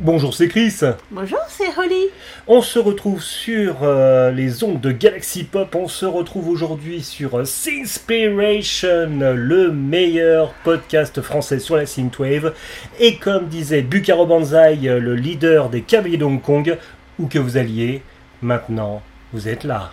Bonjour, c'est Chris. Bonjour, c'est Holly. On se retrouve sur euh, les ondes de Galaxy Pop. On se retrouve aujourd'hui sur euh, Synspiration, le meilleur podcast français sur la synthwave. Et comme disait Bukaro Banzai, euh, le leader des Cavaliers de Hong Kong, où que vous alliez, maintenant vous êtes là.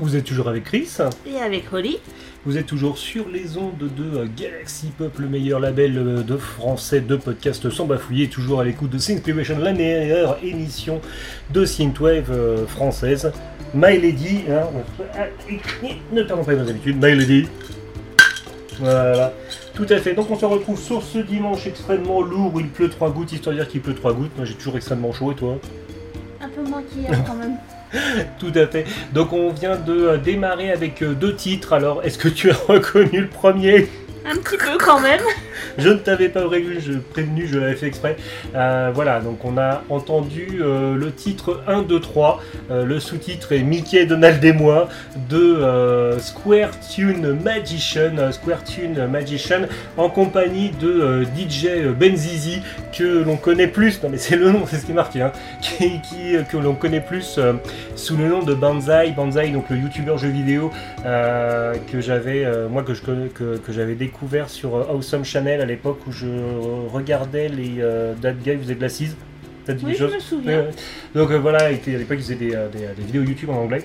Vous êtes toujours avec Chris. Et avec Holly, Vous êtes toujours sur les ondes de Galaxy Pop, le meilleur label euh, de français de podcast sans bafouiller, toujours à l'écoute de Synthpration, la meilleure émission de Synthwave euh, française. My Lady, hein, ne perdons pas nos habitudes, My Lady. Voilà, tout à fait. Donc on se retrouve sur ce dimanche extrêmement lourd où il pleut trois gouttes, histoire de dire qu'il pleut trois gouttes. Moi j'ai toujours extrêmement chaud et toi? Un peu moins qu'hier quand même. Tout à fait. Donc on vient de euh, démarrer avec euh, deux titres. Alors est-ce que tu as reconnu le premier? Un petit peu quand même. Je ne t'avais pas prévenu, je, l'avais fait exprès. Euh, voilà, donc on a entendu euh, le titre 1, 2, 3. Euh, le sous-titre est Mickey, Donald et moi de euh, Square Tune Magician. Square Tune Magician en compagnie de DJ Benzizi que l'on connaît plus, non mais c'est le nom, c'est ce qui est marqué, hein, qui, que l'on connaît plus sous le nom de Banzai. Banzai, donc le youtubeur jeu vidéo que j'avais, que que, que j'avais découvert sur Awesome Channel à l'époque où je regardais les euh, That Guy faisait de l'assise. Ça te dit Oui, quelque je me souviens. Ouais. Donc euh, voilà, à l'époque il faisait des, euh, des- des vidéos YouTube en anglais.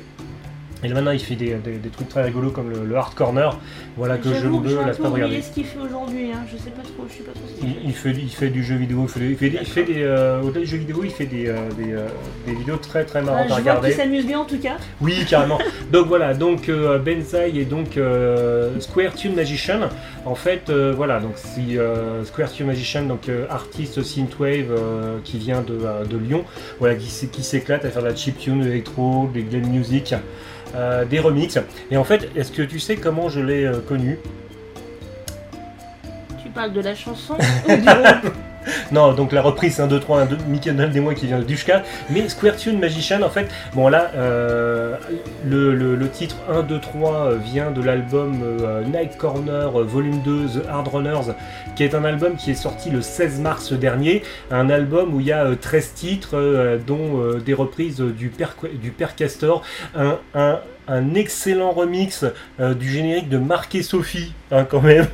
Et là, maintenant il fait des, des- des trucs très rigolos comme le, le Hard Corner. Voilà que je me peu pas regarder. ce qu'il fait aujourd'hui. Hein. Je sais pas trop, je sais pas trop ce Il, fait. il fait, il fait du jeu vidéo, il fait, des- il fait des, il fait des, euh, au-delà du jeu vidéo, il fait des, euh, des, euh, des vidéos très très Ah, marrantes à je vois regarder. qu'il s'amuse bien en tout cas. Oui, carrément. donc voilà, donc euh, Benzai et donc Square Tune Magician. En fait, voilà, donc si Square Tune Magician, donc artiste synthwave qui vient de, de Lyon, voilà, qui, qui s'éclate à faire de la chiptune, de l'électro, des glam music, euh, des remixes. Et en fait, est-ce que tu sais comment je l'ai euh, connu? Tu parles de la chanson ou du groupe? Non, donc la reprise 1, 2, 3, 1, 2, Mickey Donald et moi qui vient de Dushka. Mais Square Tune Magician, en fait, bon là, euh, le, titre 1, 2, 3 vient de l'album euh, Night Corner euh, Volume 2, The Hard Runners, qui est un album qui est sorti le 16 mars dernier. Un album où il y a euh, 13 titres, euh, dont euh, des reprises du Père, Castor. Un un excellent remix euh, du générique de Marc et Sophie, hein, quand même.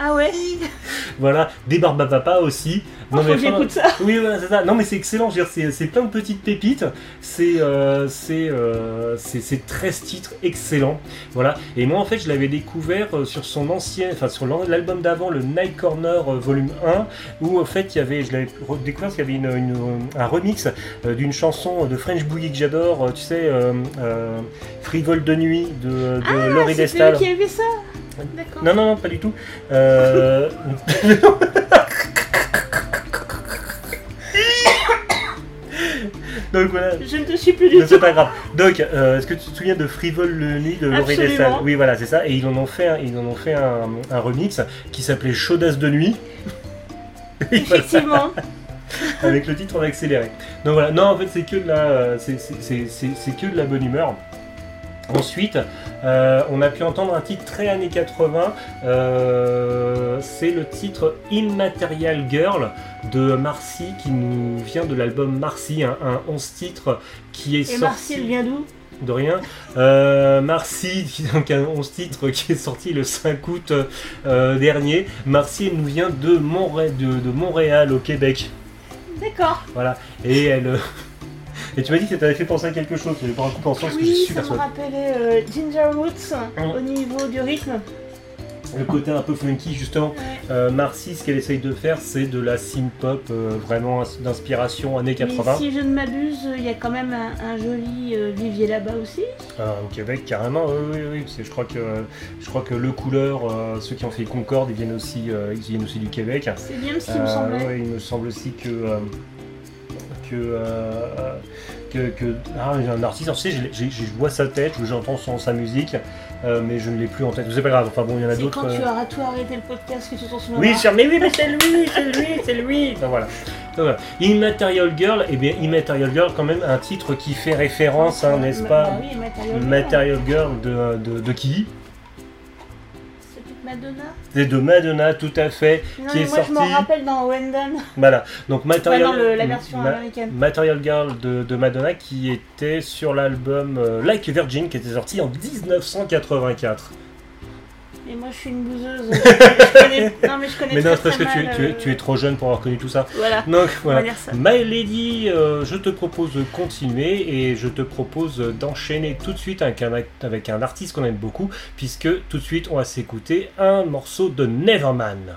Ah ouais voilà, des Barbapapa aussi. Oh, faut que enfin, j'écoute ça. oui, voilà, c'est ça. Non, mais c'est excellent. C'est plein de petites pépites. C'est euh, c'est euh, c'est- c'est 13 titres excellents. Voilà. Et moi, en fait, je l'avais découvert euh, sur son ancien, enfin sur l'album d'avant, le Night Corner euh, Volume 1, où en fait, il y avait, je l'avais découvert parce qu'il y avait une, une- un remix d'une chanson de French Boogie que j'adore. tu sais, euh, de nuit de, de Ah, Laurie Destal. eux qui avait ça D'accord. Non, non, non, pas du tout. Euh... Donc voilà, Je ne te suis plus du mais c'est tout. pas grave. Donc, euh, est-ce que tu te souviens de Frivole le nuit de Laurie. Destal Oui, voilà, c'est ça. Et ils en ont fait, un, ils en ont fait un, un remix qui s'appelait Chaudasse de nuit. Effectivement. avec le titre en accéléré. Donc voilà, non, en fait, c'est que de la, euh, c'est- c'est- c'est c'est- c'est que de la bonne humeur. Ensuite, euh, on a pu entendre un titre très années 80. euh, c'est le titre Immaterial Girl de Marcy qui nous vient de l'album Marcy, un, un 11 titres qui est Et sorti Marcy, elle vient d'où? De rien. Euh, Marcy, donc un 11 titres qui est sorti le 5 août dernier. Marcy elle nous vient de, Montré- de, de Montréal au Québec. D'accord. Voilà. Et elle. Et tu m'as dit que ça t'avait fait penser à quelque chose. Tu pas un coup pensant parce que je Oui, suis ça me rappelait euh, Ginger Roots Hum. au niveau du rythme. Le côté un peu funky, justement. Ouais. Euh, Marcy, ce qu'elle essaye de faire, c'est de la synth-pop euh, vraiment ins- d'inspiration années 80. Mais si je ne m'abuse, il y a quand même un, un joli euh, vivier là-bas aussi. Ah, au Québec, carrément, oui, oui, oui. parce que Je crois que, je crois que Le Couleur, euh, ceux qui ont fait Concorde, ils viennent aussi, euh, ils viennent aussi du Québec. C'est bien ce qui me Euh, semblait. ouais, il me semble aussi que. euh, que, euh, que, que- ah, un artiste, tu sais, je vois sa tête, j'entends sa musique, euh, mais je ne l'ai plus en tête. C'est pas grave, enfin bon, il y en a d'autres. quand tu euh, auras tout arrêté le podcast que tu t'en souviendras. Oui, mais oui, mais c'est lui, c'est lui, c'est lui. Enfin, voilà. Immaterial Girl, eh bien, Immaterial Girl, quand même, un titre qui fait référence, hein, n'est-ce Bah pas? oui, Material Girl. Material Girl de, de, de qui? Madonna C'est de Madonna, tout à fait, Non, qui mais est moi je m'en sorti. rappelle dans Wendell. Voilà. Donc Material, non, le- la version Ma- américaine. Material Girl de, de Madonna qui était sur l'album euh, Like a Virgin qui était sorti en 1984. Et moi je suis une bouseuse. je connais... Non mais je connais Mais non, c'est parce que très tu, es- mal, tu, es, euh, tu es trop jeune pour avoir connu tout ça. Voilà, Donc voilà. My Lady, euh, je te propose de continuer et je te propose d'enchaîner tout de suite avec un, act- avec un artiste qu'on aime beaucoup, puisque tout de suite on va s'écouter un morceau de Neverman.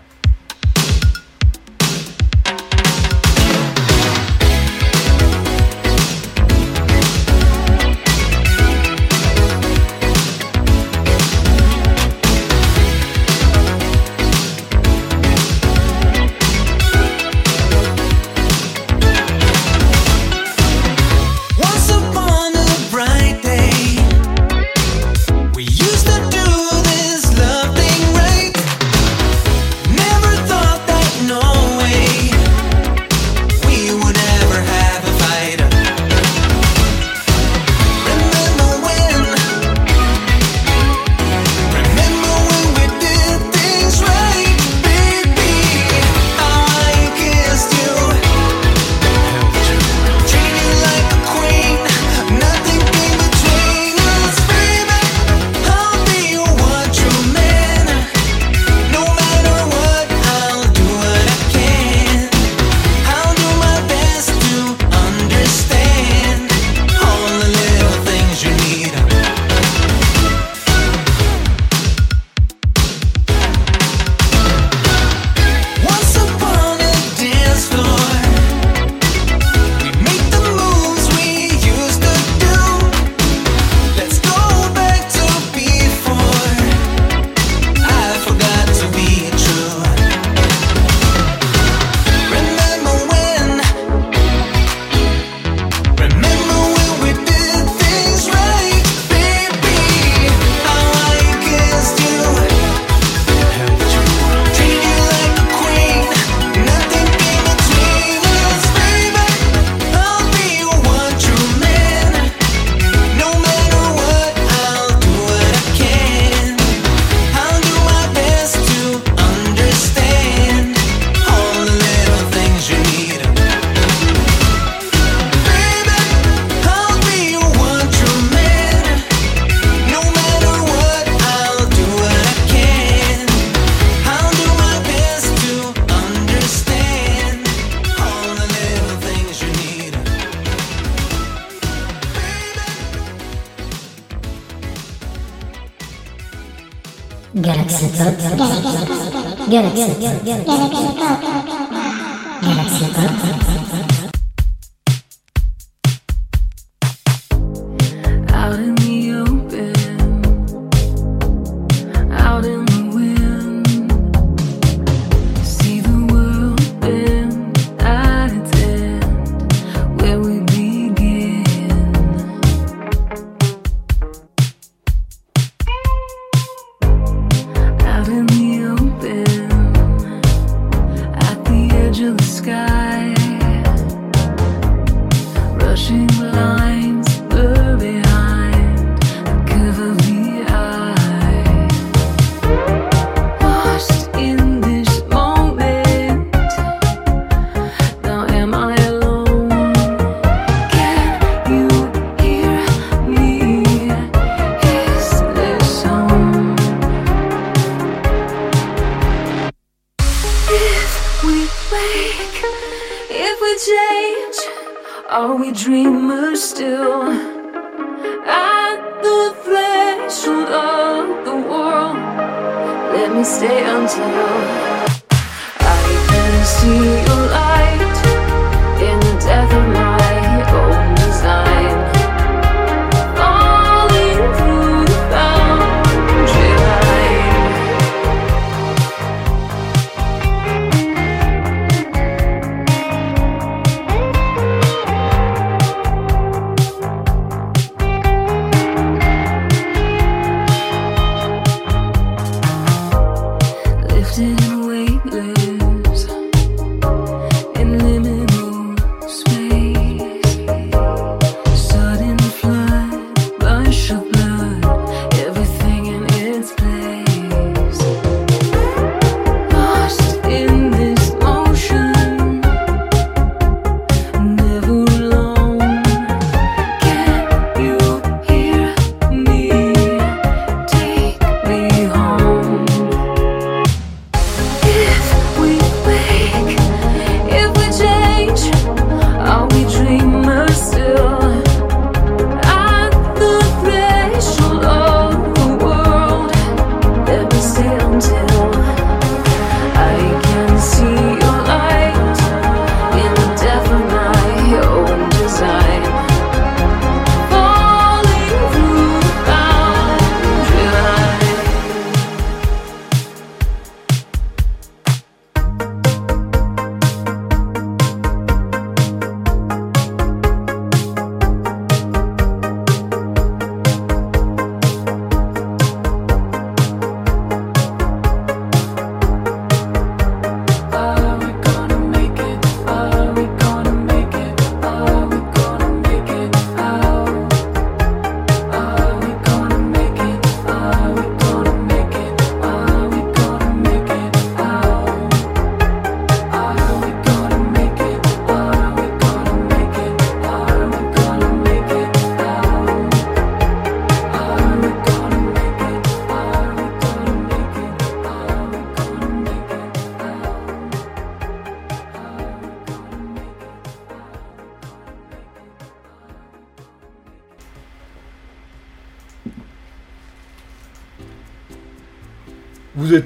Galaxy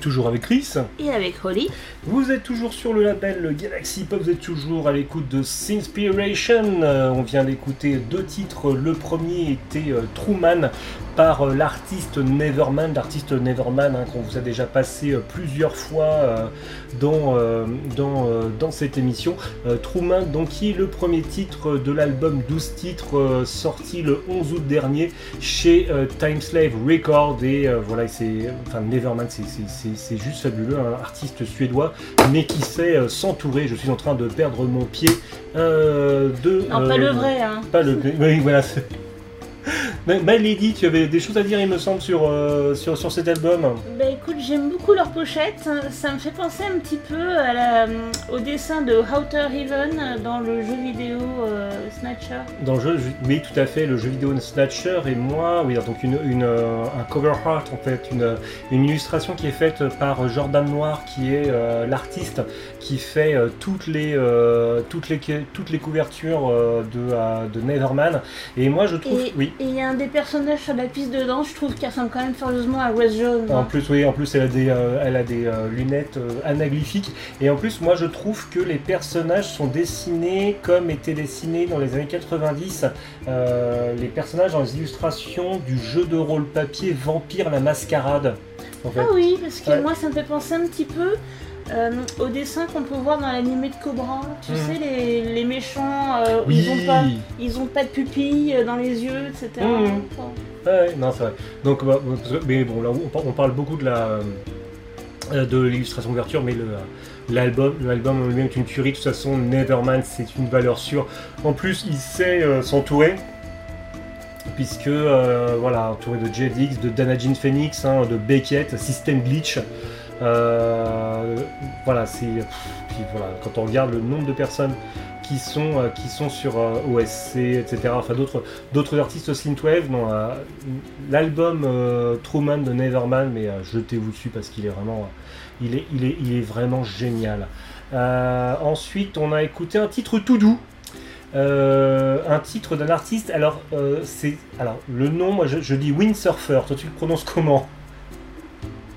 toujours avec Chris Et avec Holly. Vous êtes toujours sur le label Galaxy Pop, vous êtes toujours à l'écoute de Sinspiration. Euh, on vient d'écouter deux titres. Le premier était euh, Truman par euh, l'artiste Neverman, l'artiste Neverman hein, qu'on vous a déjà passé plusieurs fois dans, dans, dans cette émission. Truman, donc, qui est le premier titre de l'album 12 titres sorti le 11 août dernier chez Timeslave Record. Et voilà, c'est enfin Neverman, c'est juste fabuleux, un artiste suédois, mais qui sait euh, s'entourer. Je suis en train de perdre mon pied euh, de. Non, pas euh, le vrai, hein. Pas le. Oui, voilà. Bah, Lady, tu avais des choses à dire, il me semble, sur, euh, sur, sur cet album. Bah écoute, j'aime beaucoup leur pochette. Ça me fait penser un petit peu à la, au dessin de Outer Heaven dans le jeu vidéo euh, Snatcher. Dans le jeu, je- oui, tout à fait, le jeu vidéo Snatcher et moi, oui, donc une, une, euh, un cover art en fait, une, une illustration qui est faite par Jordan Noir, qui est euh, l'artiste qui fait euh, toutes les euh, toutes les toutes les couvertures euh, de, euh, de Neverman. Et moi, je trouve, Et oui, et il y a un des personnages sur la piste de danse, je trouve qu'il ressemble quand même furieusement à Wes Jones. En plus, oui, en plus, elle a des, euh, elle a des euh, lunettes euh, anaglyphiques. Et en plus, moi, je trouve que les personnages sont dessinés comme étaient dessinés dans les années 90. euh, les personnages dans les illustrations du jeu de rôle papier Vampire la Mascarade. En fait. Ah oui, parce que Ouais. moi ça me fait penser un petit peu euh, au dessin qu'on peut voir dans l'animé de Cobra. Tu Mhm. sais, les, les méchants, euh, Oui. ils ont pas, ils ont pas de pupilles euh, dans les yeux, etc. Enfin, Ouais, non, c'est vrai. Donc, bah, mais bon, là, on par- on parle beaucoup de la de l'illustration d'ouverture, mais le, l'album, l'album en lui-même est une tuerie. De toute façon, Neverman, c'est une valeur sûre. En plus, il sait euh, s'entourer. Puisque, voilà, entouré de JDX, de Danajin Phoenix, hein, de Beckett, System Glitch. Euh, voilà, c'est. quand on regarde le nombre de personnes qui sont, euh, sur euh, OSC, etc., enfin d'autres d'autres artistes synthwave. Non, l'album Truman de Neverman, mais jetez-vous dessus parce qu'il est vraiment, il est, vraiment génial. Ensuite, on a écouté un titre tout doux. Un titre d'un artiste. Alors, c'est alors le nom. Moi, je, je dis Windsurfer. Toi, tu le prononces comment?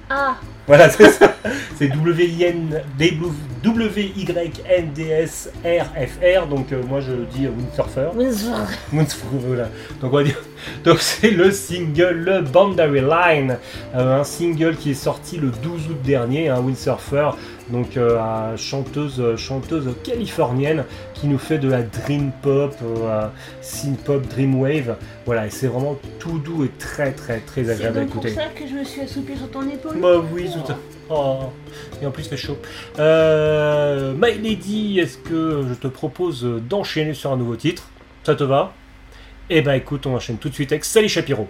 Ah, Voilà, c'est ça. C'est W-I-N W-Y-N-D-S-R-F-R. Donc, euh, moi, je dis Windsurfer. Windsor. Voilà. Donc on va dire. Donc c'est le single le Boundary Line, euh, un single qui est sorti le 12 août dernier, un windsurfer, donc euh, chanteuse chanteuse californienne qui nous fait de la dream pop, euh, synth pop, dream wave. Voilà, et c'est vraiment tout doux et très très très C'est agréable à donc pour écouter. ça que je me suis assoupie sur ton épaule. Bah oui, tout à Oh, et en plus, il fait chaud. Euh, My Lady, est-ce que je te propose d'enchaîner sur un nouveau titre? Ça te va? Eh ben écoute, on enchaîne tout de suite avec Sally Shapiro.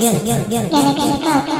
Galaxy Pop. Galaxy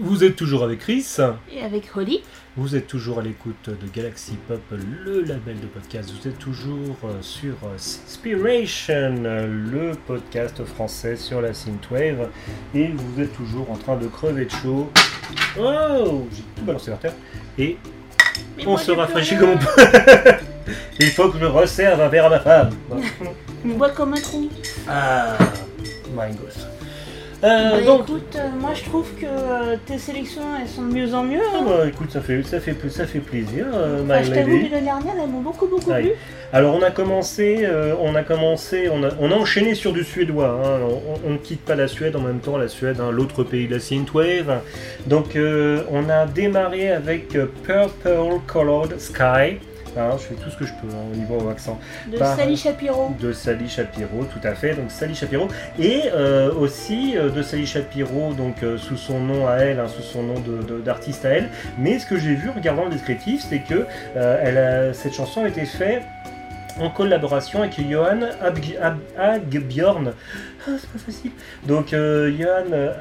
Vous êtes toujours avec Chris, Et avec Holly. vous êtes toujours à l'écoute de Galaxy Pop, le label de podcast. Vous êtes toujours euh, sur euh, Inspiration, le podcast français sur la synthwave. Et vous êtes toujours en train de crever de chaud. Oh J'ai tout balancé par terre. Et Mais on se rafraîchit comme on peut. Il faut que je me resserve un verre à ma femme. On boit comme un trou. Ah, my gosh. Euh, Bah, donc, écoute, euh, moi je trouve que euh, tes sélections elles sont de mieux en mieux. ah hein. bah, écoute, ça fait, ça fait, ça fait plaisir, Enfin, je t'avoue l'année dernière elles m'ont beaucoup beaucoup plu. Alors on a commencé, on a commencé, on a, on a enchaîné sur du suédois. hein. On- On ne quitte pas la Suède en même temps, la Suède, hein, l'autre pays de la synthwave. Donc on a démarré avec Purple Colored Sky. Hein, je fais tout ce que je peux hein, au niveau accent. De Sally Shapiro. De Sally Shapiro, tout à fait. Donc Sally Shapiro et euh, aussi euh, de Sally Shapiro, donc euh, sous son nom à elle, hein, sous son nom de- de- d'artiste à elle. Mais ce que j'ai vu en regardant le descriptif, c'est que elle a- cette chanson a été faite en collaboration avec Johan Ab- Agbjorn. Ah, c'est pas facile. Donc Johan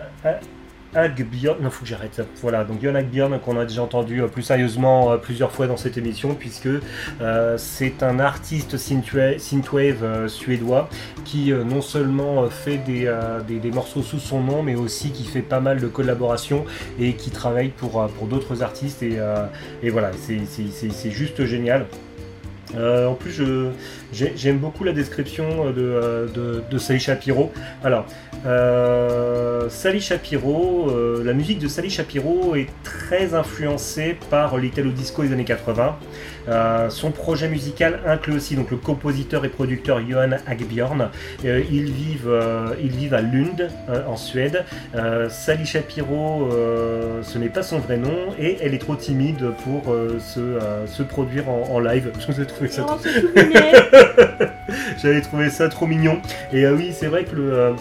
A- Agbjörn, non faut que j'arrête. Voilà, donc Jon Agbjörn qu'on a déjà entendu euh, plus sérieusement euh, plusieurs fois dans cette émission puisque euh, c'est un artiste synthwa- synthwave suédois qui non seulement fait des, des, morceaux sous son nom mais aussi qui fait pas mal de collaborations et qui travaille pour, pour d'autres artistes et, et voilà, c'est juste génial. Euh, en plus, j'aime beaucoup la description de, euh, Sally Shapiro. Alors, euh, Sally Shapiro, la musique de Sally Shapiro est très influencée par l'italo disco des années 80. Euh, son projet musical inclut aussi donc le compositeur et producteur Johan Agbjörn. Euh, ils vivent, euh, ils vivent à Lund euh, en Suède. Sally Shapiro, ce n'est pas son vrai nom et elle est trop timide pour se, se produire en, en live. Ai trouvé ça Oh, trop- j'avais trouvé ça trop mignon. Et oui, c'est vrai que le,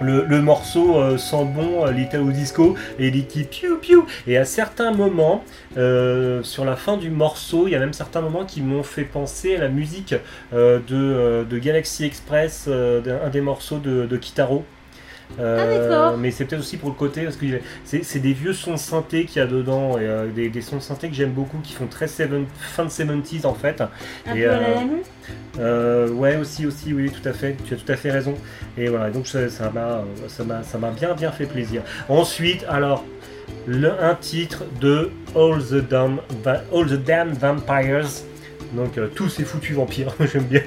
le, morceau euh, sent bon euh, l'italo disco et il dit piou piou. Et à certains moments, euh, sur la fin du morceau, il y a même certains moments qui m'ont fait penser à la musique de, Galaxy Express, un des morceaux de Kitaro. Euh, Ah, d'accord. mais c'est peut-être aussi pour le côté parce que c'est des vieux sons synthés qu'il y a dedans et euh, des, des sons synthés que j'aime beaucoup qui font très seven- fin de 70s en fait Un Et, peu à la euh, euh, ouais, aussi, aussi, oui, tout à fait. Tu as tout à fait raison. Et voilà, donc ça m'a, euh, ça m'a, bien, bien fait plaisir. Ensuite, alors, le, un titre de All the Damn, All the Damn Vampires. Donc euh, tous ces foutus vampires, j'aime bien.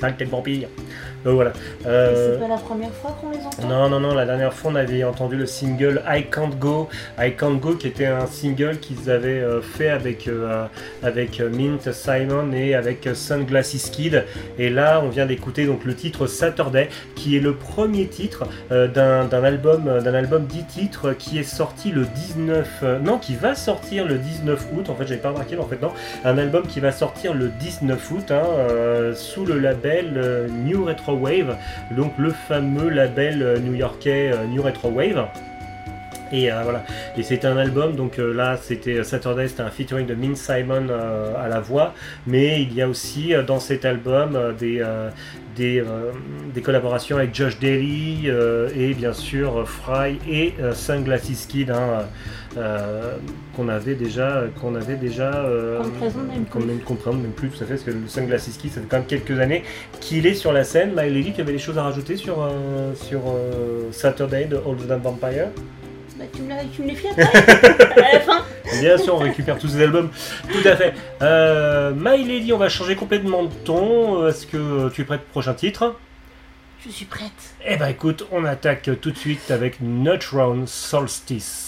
Saleté de vampire. Donc voilà. Euh, C'est pas la première fois qu'on les entend. non, non, non, la dernière fois on avait entendu le single I Can't Go, I Can't Go qui était un single qu'ils avaient euh, fait avec, euh, avec euh, Mint Simon et avec euh, Sunglasses Kid. Et là on vient d'écouter donc le titre Saturday qui est le premier titre euh, d'un d'un album, euh, d'un album 10 titres qui est sorti le 19, euh, non qui va sortir le 19 août, en fait j'avais pas remarqué mais en fait non, un album qui va sortir le 19 août hein, euh, sous le label euh, New Retro Donc le fameux label euh, new-yorkais euh, New Retro Wave. Et euh, voilà, et c'est un album, donc euh, là c'était Saturday, c'était un featuring de Min Simon euh, à la voix, mais il y a aussi euh, dans cet album euh, des, euh, des, euh, des collaborations avec Josh Daly euh, et bien sûr euh, Fry et euh, Sunglasses Kid hein, euh, qu'on avait déjà, qu'on avait déjà, euh, Qu'on ne présente même plus. tout à fait, parce que le Sunglasses Kid ça fait quand même quelques années qu'il est sur la scène. My Lady, tu avais des choses à rajouter sur, euh, sur euh, Saturday de All the Damn Vampire? Bah, tu me tu me les files après À la fin Bien sûr, on récupère tous ces albums. Tout à fait. Euh, My Lady, on va changer complètement de ton. Est-ce que tu es prête pour le prochain titre? Je suis prête. Eh ben écoute, on attaque tout de suite avec Neutron Solstice.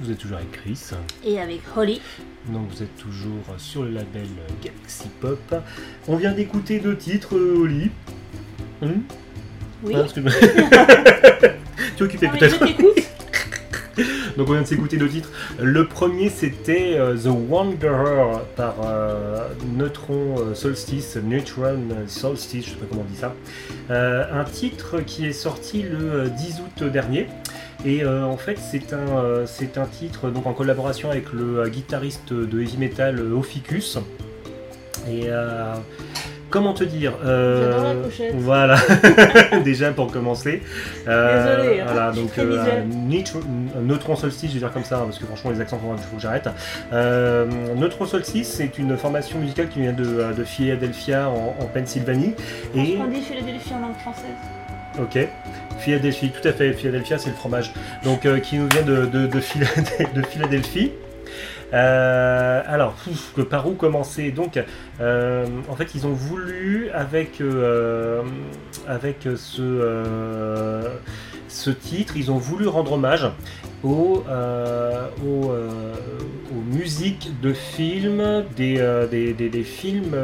Vous êtes toujours avec Chris, Et avec Holly. donc vous êtes toujours sur le label Galaxy Pop. On vient d'écouter deux titres, euh, Oli. Hum Oui. Ah, excuse-moi. tu es occupé peut-être. Donc on vient de s'écouter deux titres. Le premier c'était euh, The Wanderer par euh, Neutron Solstice, Neutron Solstice, je sais pas comment on dit ça. Euh, un titre qui est sorti le euh, 10 août dernier. Et euh, en fait c'est un, euh, c'est un titre donc en collaboration avec le euh, guitariste de heavy metal Ophiuchus. Et comment te dire la. Voilà, déjà pour commencer. Désolée, hein, Voilà, donc. Neutron, Solstice, je vais dire comme ça, hein, parce que franchement les accents, il faut que j'arrête. Neutron Solstice, c'est une formation musicale qui vient de, de Philadelphia en, en Pennsylvanie. Et, On dit Philadelphie en langue française. ok, Philadelphie, tout à fait, Philadelphia c'est le fromage. Donc euh, qui nous vient de, de, de Philad- de Philadelphie. Euh, alors, par où commencer? Euh, en fait, ils ont voulu, avec, ce, titre, ils ont voulu rendre hommage aux, aux, musiques de films, des, des, des- des films,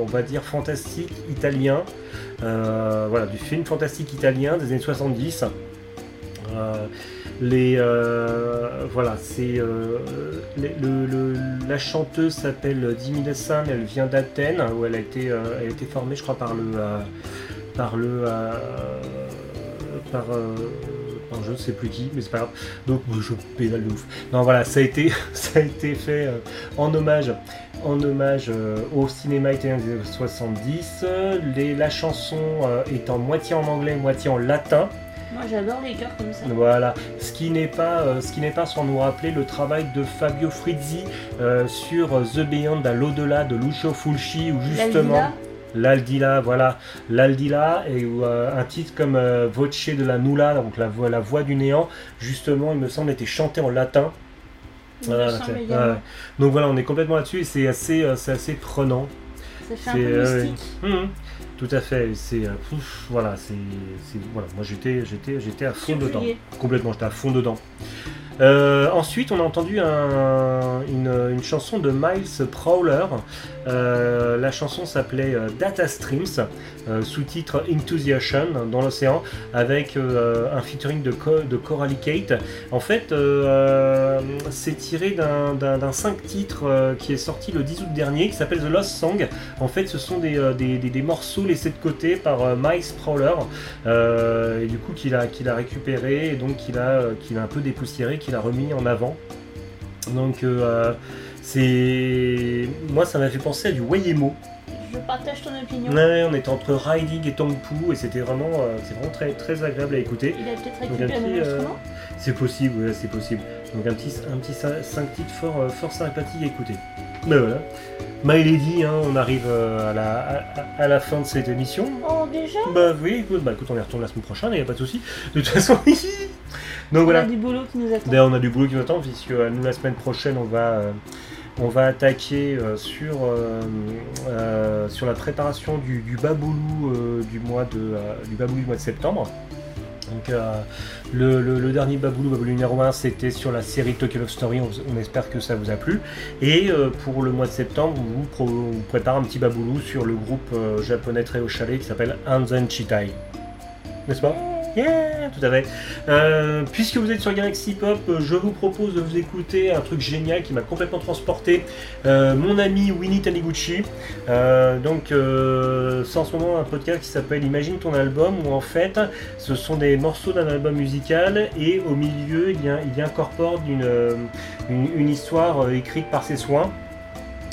on va dire, fantastiques italiens. Euh, voilà, du film fantastique italien des années 70. Euh, les euh, voilà, c'est la chanteuse s'appelle Dimila San, elle vient d'Athènes où elle a été formée, je crois, par le par le je ne sais plus qui, mais c'est pas grave. Donc je pédale de ouf. Non voilà, ça a été, ça a été fait euh, en hommage, en hommage euh, au cinéma italien des années 70. Les, la chanson euh, est en moitié en anglais, moitié en latin. Moi j'adore les chœurs comme ça. Voilà, ce qui n'est pas, euh, ce qui n'est pas sans nous rappeler le travail de Fabio Frizzi euh, sur The Beyond à l'au-delà de Lucio Fulci où justement l'Aldila, voilà, l'Aldila et euh, un titre comme euh, Voce de la Nulla, donc la voix, la voix du néant, justement, il me semble était chanté en latin. ouais. Donc voilà, on est complètement là-dessus et c'est assez, euh, c'est assez prenant. Ça fait un C'est, peu euh, mystique. Mhm. Tout à fait. C'est euh, voilà, c'est voilà. Moi j'étais j'étais j'étais à fond dedans. Complètement, j'étais à fond dedans. Euh, ensuite, on a entendu un- une, chanson de Miles Prowler. Euh, la chanson s'appelait euh, Data Streams, sous-titre Into the Ocean, dans l'océan, avec un featuring de, Co- Coralie Kate. En fait, c'est tiré d'un- d'un d'un 5 titres qui est sorti le 10 août dernier, qui s'appelle The Lost Song. En fait, ce sont des, morceaux laissés de côté par Miles Prowler, et du coup qu'il a, récupéré, et donc qu'il a, a un peu dépoussiéré, qu'il a remis en avant. Donc, euh, c'est. Moi, ça m'a fait penser à du Wayemo. Je partage ton opinion. Ouais, on était entre Riding et Tongpu, et c'était vraiment, euh, c'est vraiment très, très agréable à écouter. Il a peut-être récupéré un petit, même euh. C'est possible, ouais, c'est possible. Donc un petit, un petit 5 titres fort, fort sympathique à écouter. Ben voilà. My Lady, hein, on arrive à, la, à, à la fin de cette émission. Oh déjà? Bah oui, écoute, bah, écoute on y retourne la semaine prochaine, il n'y a pas de souci. De toute façon, donc On voilà. a du boulot qui nous attend. D'ailleurs, on a du boulot qui nous attend, puisque euh, nous, la semaine prochaine, on va, euh, on va attaquer euh, sur, sur la préparation du, du Baboulou du, mois de, du Baboulou du mois de septembre. Donc, euh, le, le- le dernier Baboulou, Baboulou numéro 1, c'était sur la série Tokyo Love Story. On, on espère que ça vous a plu. Et euh, pour le mois de septembre, on vous, pro- on vous prépare un petit Baboulou sur le groupe euh, japonais très au chalet qui s'appelle Anzen Chitai. N'est-ce pas? Yeah, tout à fait. Euh, puisque vous êtes sur Galaxy Pop, euh, je vous propose de vous écouter un truc génial qui m'a complètement transporté. Euh, mon ami Winnie Taniguchi. Donc, c'est en ce moment un podcast qui s'appelle Imagine ton album, où en fait, ce sont des morceaux d'un album musical et au milieu, il y, incorpore une, histoire écrite par ses soins.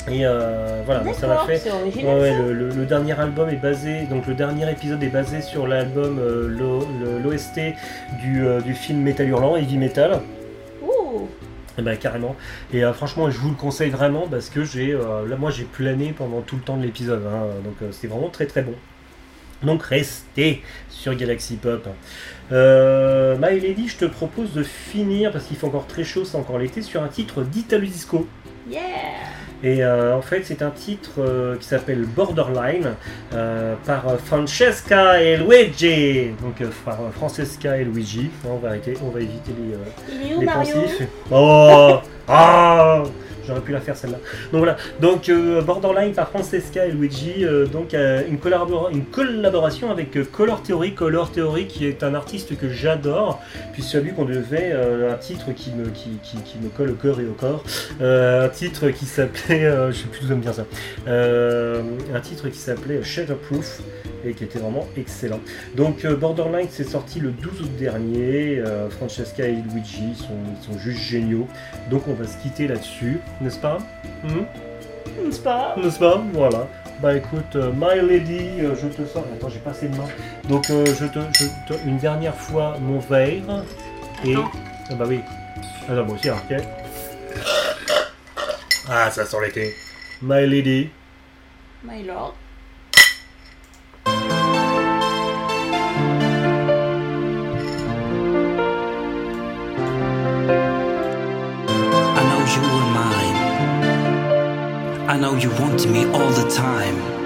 Et euh, voilà, donc ça m'a fait. Ouais, ouais, le, le- le dernier album est basé, donc le dernier épisode est basé sur l'album, euh, l'OST du, euh, du film Metal Hurlant, Heavy Metal. Ouh, Eh ben, carrément. Et franchement, je vous le conseille vraiment parce que j'ai, là, moi, j'ai plané pendant tout le temps de l'épisode. hein, donc, c'est vraiment très très bon. Donc, restez sur Galaxy Pop. Euh, My Lady, je te propose de finir parce qu'il fait encore très chaud, c'est encore l'été, sur un titre d'Italo Disco. Yeah Et euh, en fait, c'est un titre euh, qui s'appelle Borderline euh, par Francesca et Luigi. Donc, par Francesca et Luigi. On va arrêter, on va éviter les, les pensifs. Oh Ah J'aurais pu la faire celle-là. Donc voilà. Donc euh, Borderline par Francesca et Luigi. euh, donc euh, une, une collaboration avec Color Theory. Color Theory qui est un artiste que j'adore. Puis celui qu'on devait un titre qui me, qui, qui- me colle au cœur et au corps. Un titre qui s'appelait, je sais plus d'où vient ça, un titre qui s'appelait Shatterproof et qui était vraiment excellent. Donc Borderline c'est sorti le 12 août dernier, Francesca et Luigi sont, sont juste géniaux, donc on va se quitter là-dessus, n'est-ce pas Mhm. C'est pas. N'est-ce pas Voilà. Bah écoute, euh, My Lady, euh, je te sors. Attends, j'ai pas assez de main. Donc euh, je, te, je te- une dernière fois mon verre. Et. Attends. Ah bah oui. Attends, moi aussi, ok. Ah, ça sent l'été. My Lady. My lord. I know you want me all the time.